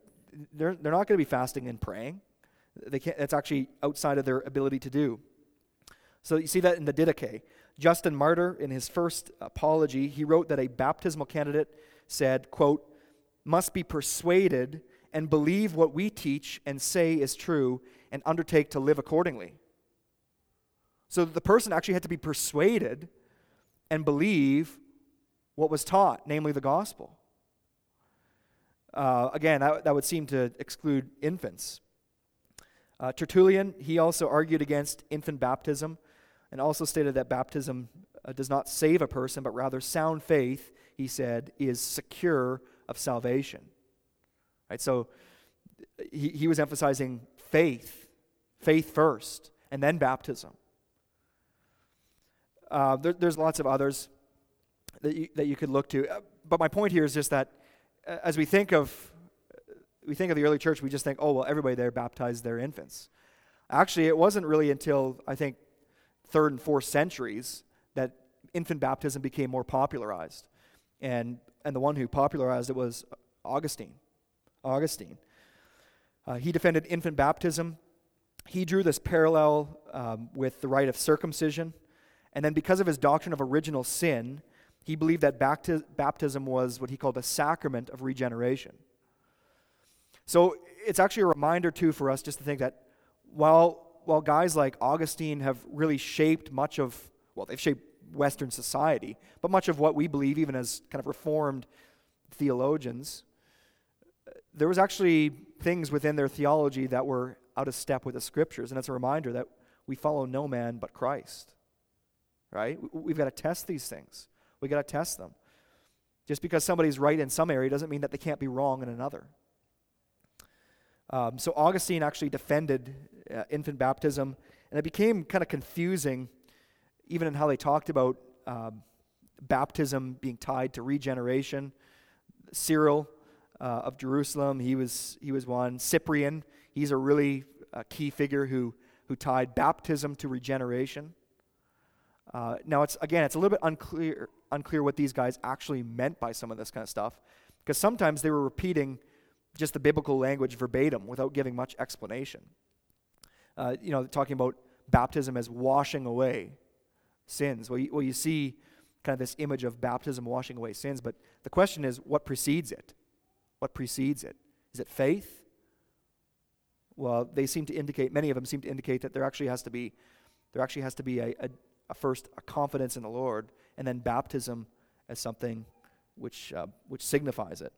they're, they're not going to be fasting and praying. They can't, that's actually outside of their ability to do. So you see that in the Didache. Justin Martyr, in his first apology, he wrote that a baptismal candidate said, quote, must be persuaded and believe what we teach and say is true and undertake to live accordingly. So the person actually had to be persuaded and believe what was taught, namely the gospel. Uh, again, that, that, would seem to exclude infants. Uh, Tertullian, he also argued against infant baptism and also stated that baptism uh, does not save a person, but rather sound faith, he said, is secure of salvation. Right? So he, he was emphasizing faith, faith first, and then baptism. Uh, there, there's lots of others that you, that you could look to. Uh, but my point here is just that uh, as we think of we think of the early church, we just think, oh well, everybody there baptized their infants. Actually, it wasn't really until I think third and fourth centuries that infant baptism became more popularized. And and the one who popularized it was Augustine. Augustine. Uh, he defended infant baptism. He drew this parallel um, with the rite of circumcision. And then, because of his doctrine of original sin, he believed that bapti- baptism was what he called a sacrament of regeneration. So, it's actually a reminder, too, for us just to think that while, while guys like Augustine have really shaped much of, well, they've shaped Western society, but much of what we believe, even as kind of reformed theologians, there was actually things within their theology that were out of step with the scriptures. And it's a reminder that we follow no man but Christ. Right? We've got to test these things. We've got to test them. Just because somebody's right in some area doesn't mean that they can't be wrong in another. Um, so Augustine actually defended uh, infant baptism, and it became kind of confusing even in how they talked about um, baptism being tied to regeneration. Cyril uh, of Jerusalem, he was, he was one. Cyprian, he's a really uh, key figure who, who tied baptism to regeneration. Uh, now, it's again, it's a little bit unclear, unclear what these guys actually meant by some of this kind of stuff, because sometimes they were repeating just the biblical language verbatim without giving much explanation. Uh, you know, talking about baptism as washing away sins. Well you, well, you see kind of this image of baptism washing away sins, but the question is what precedes it? What precedes it? Is it faith? Well, they seem to indicate, many of them seem to indicate that there actually has to be, there actually has to be a, a, a first a confidence in the Lord, and then baptism as something which, uh, which signifies it.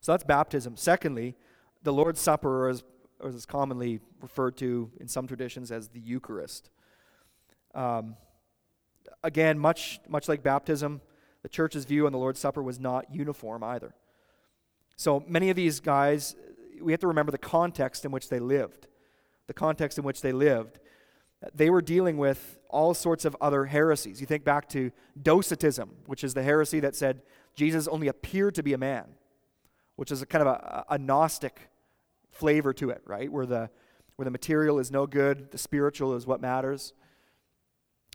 So that's baptism. Secondly, the Lord's Supper, or as, or as commonly referred to in some traditions as the Eucharist. Um, again, much, much like baptism, the church's view on the Lord's Supper was not uniform either. So many of these guys, we have to remember the context in which they lived. The context in which they lived. They were dealing with all sorts of other heresies. You think back to Docetism, which is the heresy that said Jesus only appeared to be a man, which is a kind of a, a Gnostic flavor to it, right? Where the, where the material is no good, the spiritual is what matters.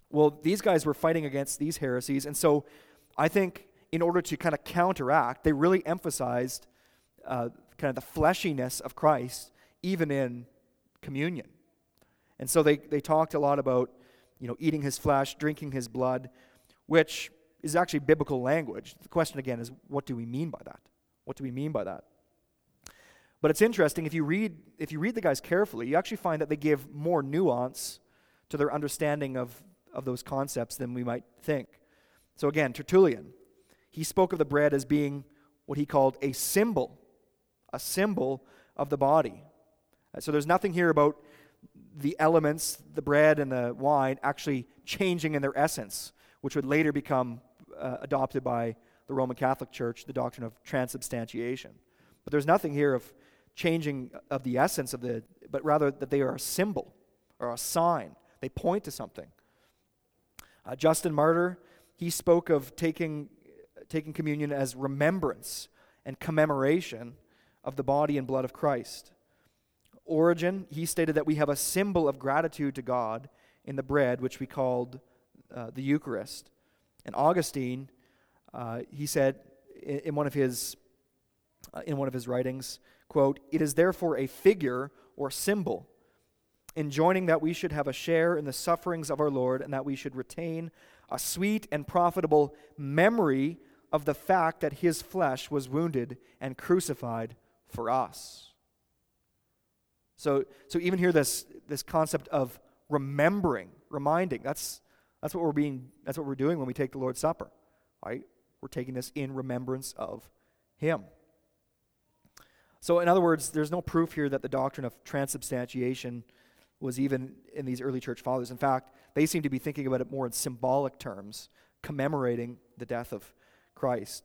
Well, these guys were fighting against these heresies, and so I think in order to kind of counteract, they really emphasized uh, kind of the fleshiness of Christ, even in communion. And so they, they talked a lot about, you know, eating his flesh, drinking his blood, which is actually biblical language. The question again is, what do we mean by that? What do we mean by that? But it's interesting if you read if you read the guys carefully, you actually find that they give more nuance to their understanding of, of those concepts than we might think. So again, Tertullian, he spoke of the bread as being what he called a symbol, a symbol of the body. So there's nothing here about the elements, the bread and the wine, actually changing in their essence, which would later become uh, adopted by the Roman Catholic Church, the doctrine of transubstantiation. But there's nothing here of changing of the essence of the, but rather that they are a symbol or a sign. They point to something. Uh, Justin Martyr, he spoke of taking, taking communion as remembrance and commemoration of the body and blood of Christ. Origen, he stated that we have a symbol of gratitude to God in the bread, which we called uh, the Eucharist. And Augustine, uh, he said in, in, one of his uh, in one of his writings, quote, It is therefore a figure or symbol, enjoining that we should have a share in the sufferings of our Lord and that we should retain a sweet and profitable memory of the fact that his flesh was wounded and crucified for us. So, so even here, this, this concept of remembering, reminding, that's, that's, what we're being, that's what we're doing when we take the Lord's Supper, right? We're taking this in remembrance of him. So, in other words, there's no proof here that the doctrine of transubstantiation was even in these early church fathers. In fact, they seem to be thinking about it more in symbolic terms, commemorating the death of Christ.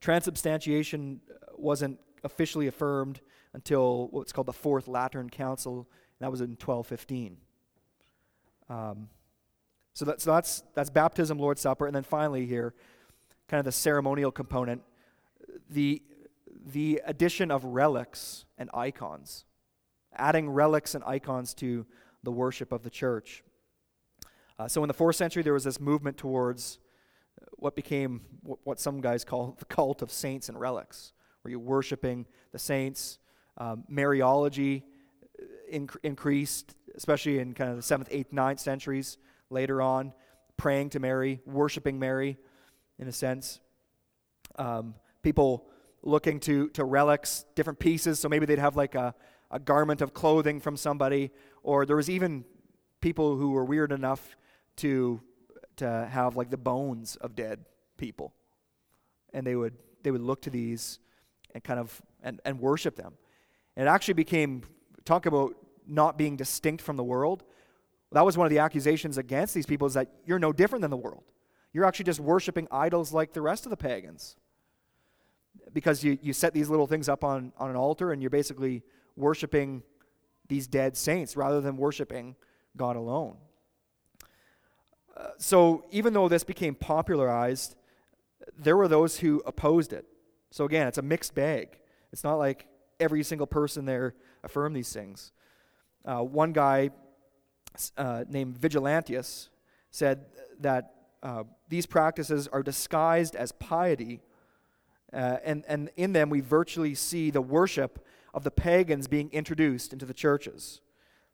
Transubstantiation wasn't officially affirmed until what's called the Fourth Lateran Council, and that was in 1215. Um, so, that, so that's, that's baptism, Lord's Supper, and then finally here, kind of the ceremonial component. The the addition of relics and icons, adding relics and icons to the worship of the church. Uh, so in the fourth century, there was this movement towards what became what some guys call the cult of saints and relics, where you're worshiping the saints. Um, Mariology uh, inc- increased, especially in kind of the seventh, eighth, ninth centuries. Later on, praying to Mary, worshiping Mary, in a sense. Um, people looking to, to relics, different pieces. So maybe they'd have like a, a garment of clothing from somebody, or there was even people who were weird enough to, to have like the bones of dead people. And they would, they would look to these and kind of and, and worship them. And it actually became talk about not being distinct from the world. That was one of the accusations against these people is that you're no different than the world. You're actually just worshiping idols like the rest of the pagans because you, you set these little things up on, on an altar and you're basically worshiping these dead saints rather than worshiping God alone. Uh, so, even though this became popularized, there were those who opposed it. So, again, it's a mixed bag. It's not like every single person there affirmed these things. Uh, one guy uh, named Vigilantius said that uh, these practices are disguised as piety uh, and, and in them, we virtually see the worship of the pagans being introduced into the churches.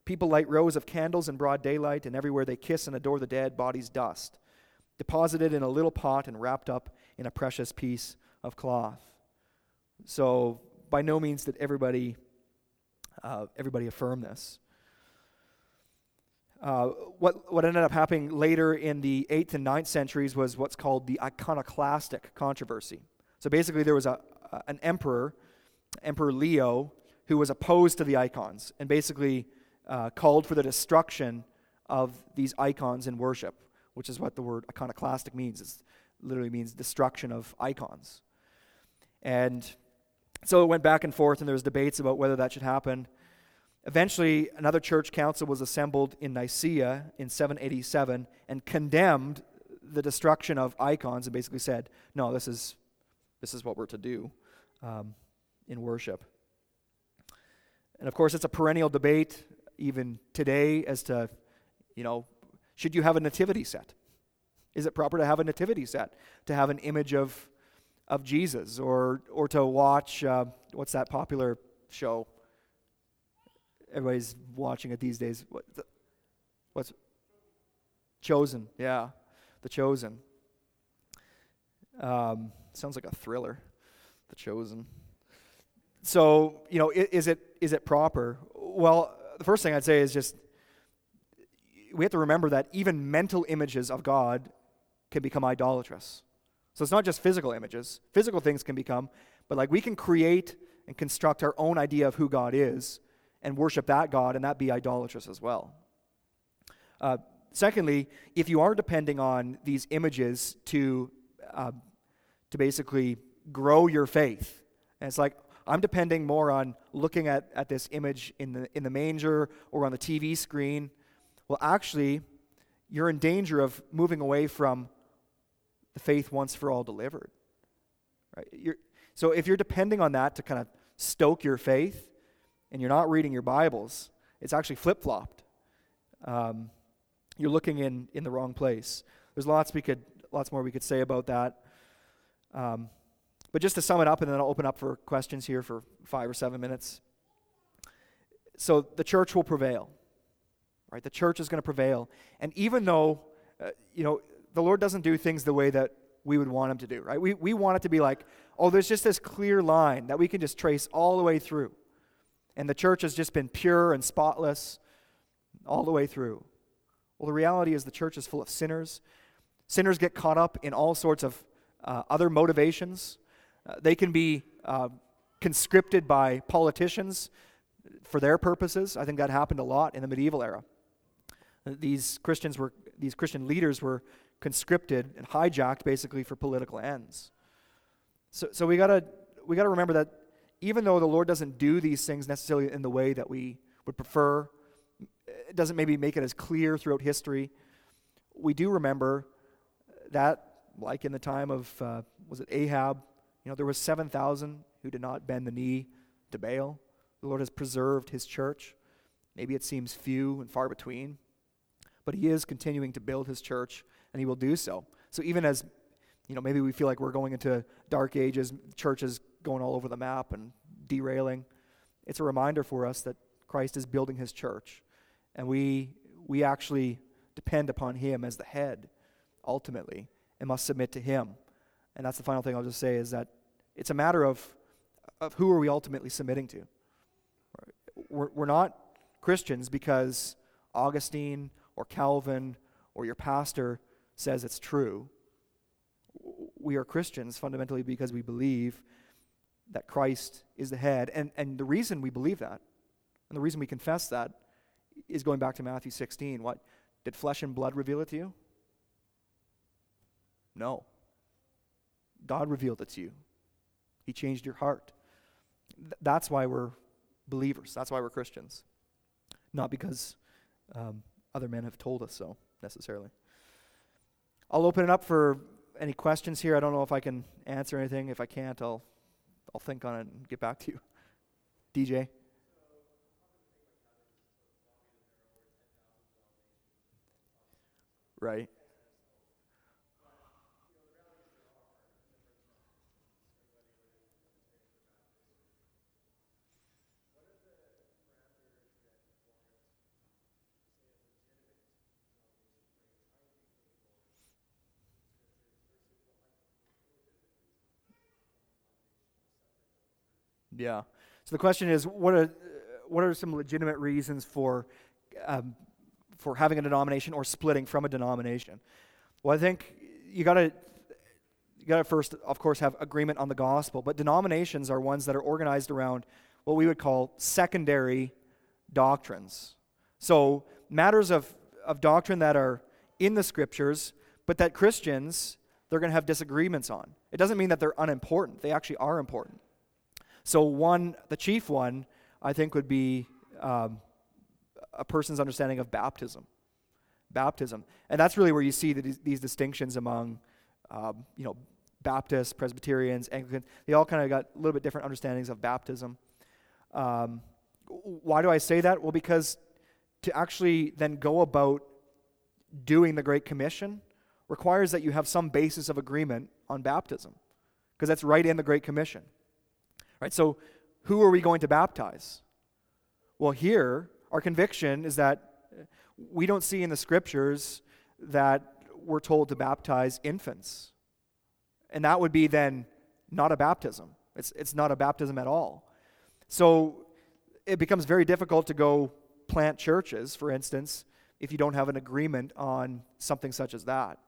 People light rows of candles in broad daylight, and everywhere they kiss and adore the dead, bodies dust, deposited in a little pot and wrapped up in a precious piece of cloth. So, by no means did everybody, uh, everybody affirm this. Uh, what, what ended up happening later in the 8th and 9th centuries was what's called the iconoclastic controversy. So basically, there was a, an emperor, Emperor Leo, who was opposed to the icons and basically uh, called for the destruction of these icons in worship, which is what the word iconoclastic means. It literally means destruction of icons. And so it went back and forth, and there was debates about whether that should happen. Eventually, another church council was assembled in Nicaea in 787 and condemned the destruction of icons and basically said, no, this is this is what we're to do um, in worship. And of course, it's a perennial debate even today as to, you know, should you have a nativity set? Is it proper to have a nativity set? To have an image of, of Jesus or, or to watch uh, what's that popular show? Everybody's watching it these days. What, the, what's Chosen? Yeah, The Chosen. Um, sounds like a thriller. The Chosen. So you know, is it is it proper? Well, the first thing I'd say is just we have to remember that even mental images of God can become idolatrous. So it's not just physical images. Physical things can become, but like we can create and construct our own idea of who God is and worship that God, and that be idolatrous as well. Uh, secondly, if you are depending on these images to, uh, to basically grow your faith, and it's like, I'm depending more on looking at, at this image in the, in the manger or on the TV screen. Well, actually, you're in danger of moving away from the faith once for all delivered. Right? You're, so if you're depending on that to kind of stoke your faith and you're not reading your Bibles, it's actually flip flopped. Um, you're looking in, in the wrong place. There's lots we could lots more we could say about that. Um, but just to sum it up, and then I'll open up for questions here for five or seven minutes. So the church will prevail, right? The church is going to prevail, and even though, uh, you know, the Lord doesn't do things the way that we would want Him to do, right? We, we want it to be like, oh, there's just this clear line that we can just trace all the way through. And the church has just been pure and spotless all the way through. Well, the reality is the church is full of sinners. Sinners get caught up in all sorts of uh, other motivations. Uh, they can be uh, conscripted by politicians for their purposes. I think that happened a lot in the medieval era. These Christians were, these Christian leaders were conscripted and hijacked basically for political ends. So, so we gotta we gotta remember that even though the Lord doesn't do these things necessarily in the way that we would prefer, it doesn't maybe make it as clear throughout history. We do remember that, like in the time of uh, was it Ahab, you know, there was seven thousand who did not bend the knee to Baal. The Lord has preserved His church. Maybe it seems few and far between, but He is continuing to build His church and he will do so. So even as you know, maybe we feel like we're going into dark ages, churches going all over the map and derailing. It's a reminder for us that Christ is building his church, and we we actually depend upon him as the head ultimately and must submit to him. And that's the final thing I'll just say is that it's a matter of of who are we ultimately submitting to. We're, we're not Christians because Augustine or Calvin or your pastor says it's true. We are Christians fundamentally because we believe that Christ is the head. And, and the reason we believe that, and the reason we confess that, is going back to Matthew 16. What? Did flesh and blood reveal it to you? No. God revealed it to you. He changed your heart. Th- that's why we're believers. That's why we're Christians. Not because um, other men have told us so, necessarily. I'll open it up for any questions here. I don't know if I can answer anything. If I can't, I'll I'll think on it and get back to you. DJ. Right. Yeah. So the question is, what are what are some legitimate reasons for um, for having a denomination or splitting from a denomination? Well, I think you got to you got to first, of course, have agreement on the gospel. But denominations are ones that are organized around what we would call secondary doctrines. So matters of of doctrine that are in the scriptures, but that Christians they're going to have disagreements on. It doesn't mean that they're unimportant. They actually are important. So, one, the chief one, I think, would be um, a person's understanding of baptism. Baptism. And that's really where you see the, these distinctions among, um, you know, Baptists, Presbyterians, Anglicans. They all kind of got a little bit different understandings of baptism. Um, why do I say that? Well, because to actually then go about doing the Great Commission requires that you have some basis of agreement on baptism, because that's right in the Great Commission. Right? So who are we going to baptize? Well, here, our conviction is that we don't see in the scriptures that we're told to baptize infants. And that would be then not a baptism. It's, it's not a baptism at all. So it becomes very difficult to go plant churches, for instance, if you don't have an agreement on something such as that.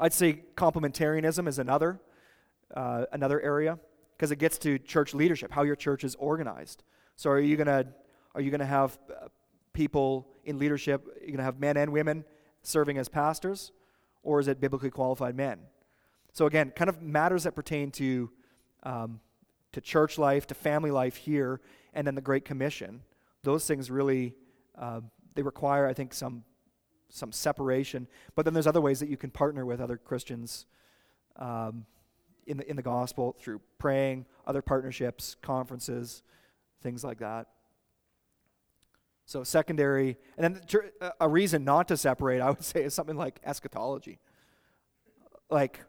I'd say complementarianism is another, uh, another area because it gets to church leadership, how your church is organized. So are you to are you to have uh, people in leadership, you're to have men and women serving as pastors, or is it biblically qualified men? So again, kind of matters that pertain to um, to church life, to family life here, and then the Great Commission. Those things really uh, they require, I think, some some separation. But then there's other ways that you can partner with other Christians um, in the in the gospel through praying, other partnerships, conferences, things like that. So secondary, and then a reason not to separate, I would say, is something like eschatology. Like,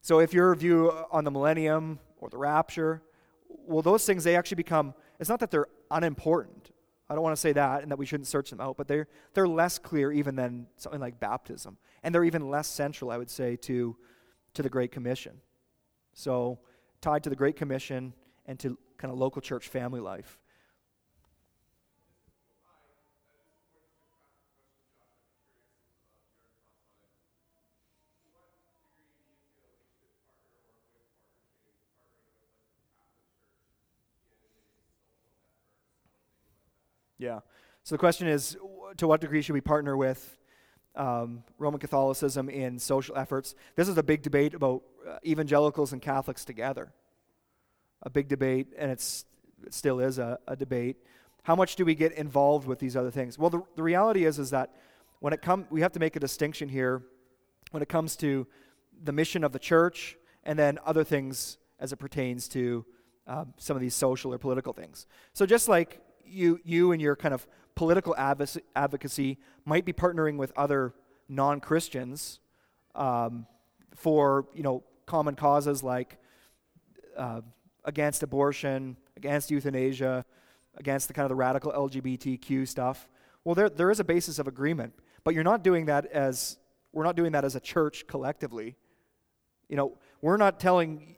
so if your view on the millennium or the rapture, well, those things they actually become. It's not that they're unimportant. I don't want to say that and that we shouldn't search them out, but they're they're less clear even than something like baptism, and they're even less central, I would say, to to the Great Commission. So tied to the Great Commission and to kind of local church family life. Yeah. So the question is to what degree should we partner with um, Roman Catholicism in social efforts? This is a big debate about uh, evangelicals and Catholics together. A big debate, and it's, it still is a, a debate. How much do we get involved with these other things? Well, the, the reality is, is that when it comes, we have to make a distinction here when it comes to the mission of the church and then other things as it pertains to um, some of these social or political things. So just like you, you and your kind of political advocacy might be partnering with other non-Christians um, for you know common causes like uh, against abortion, against euthanasia, against the kind of the radical LGBTQ stuff. Well, there there is a basis of agreement, but you're not doing that as we're not doing that as a church collectively. You know, we're not telling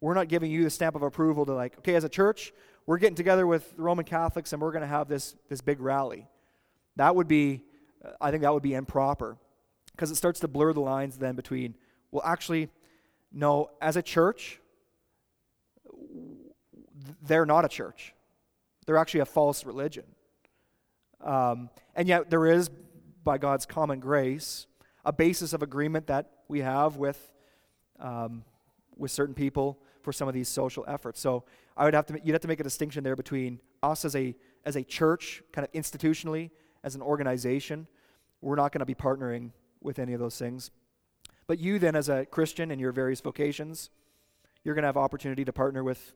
we're not giving you the stamp of approval to like, okay, as a church, we're getting together with the Roman Catholics and we're going to have this, this big rally. That would be, I think that would be improper because it starts to blur the lines then between, well, actually, no, as a church, they're not a church. They're actually a false religion. Um, and yet, there is, by God's common grace, a basis of agreement that we have with, um, with certain people for some of these social efforts. So I would have to you'd have to make a distinction there between us as a as a church, kind of institutionally, as an organization. We're not going to be partnering with any of those things. But you then as a Christian in your various vocations, you're going to have opportunity to partner with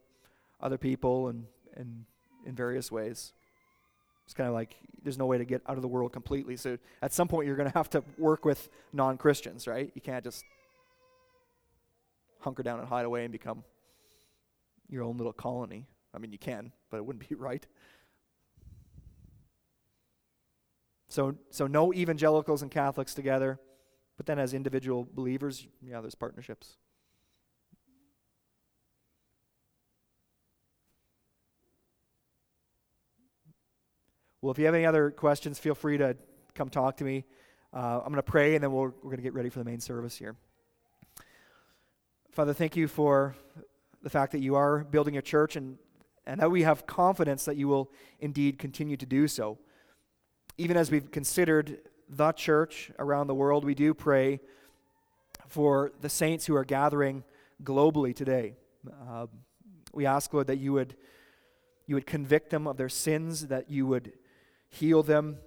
other people and and in various ways. It's kind of like there's no way to get out of the world completely. So at some point you're going to have to work with non-Christians, right? You can't just hunker down and hide away and become your own little colony. I mean, you can, but it wouldn't be right. So, so no evangelicals and Catholics together, but then as individual believers, yeah, there's partnerships. Well, if you have any other questions, feel free to come talk to me. Uh, I'm going to pray, and then we we are going to get ready for the main service here. Father, thank you for the fact that you are building a church and, and that we have confidence that you will indeed continue to do so. Even as we've considered the church around the world, we do pray for the saints who are gathering globally today. Uh, we ask, Lord, that you would, you would convict them of their sins, that you would heal them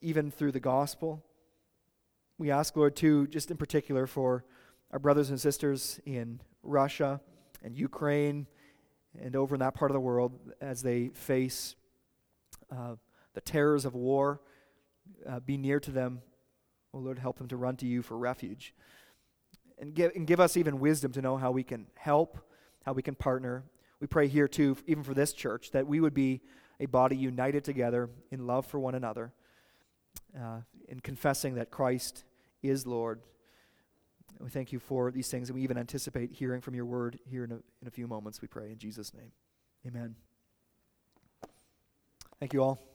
even through the gospel. We ask, Lord, too, just in particular for our brothers and sisters in Russia and Ukraine and over in that part of the world as they face uh, the terrors of war. Uh, be near to them. Oh Lord, help them to run to you for refuge. And give, and give us even wisdom to know how we can help, how we can partner. We pray here too, even for this church, that we would be a body united together in love for one another, uh, in confessing that Christ is Lord. We thank you for these things, and we even anticipate hearing from your word here in a, in a few moments, we pray. In Jesus' name, amen. Thank you all.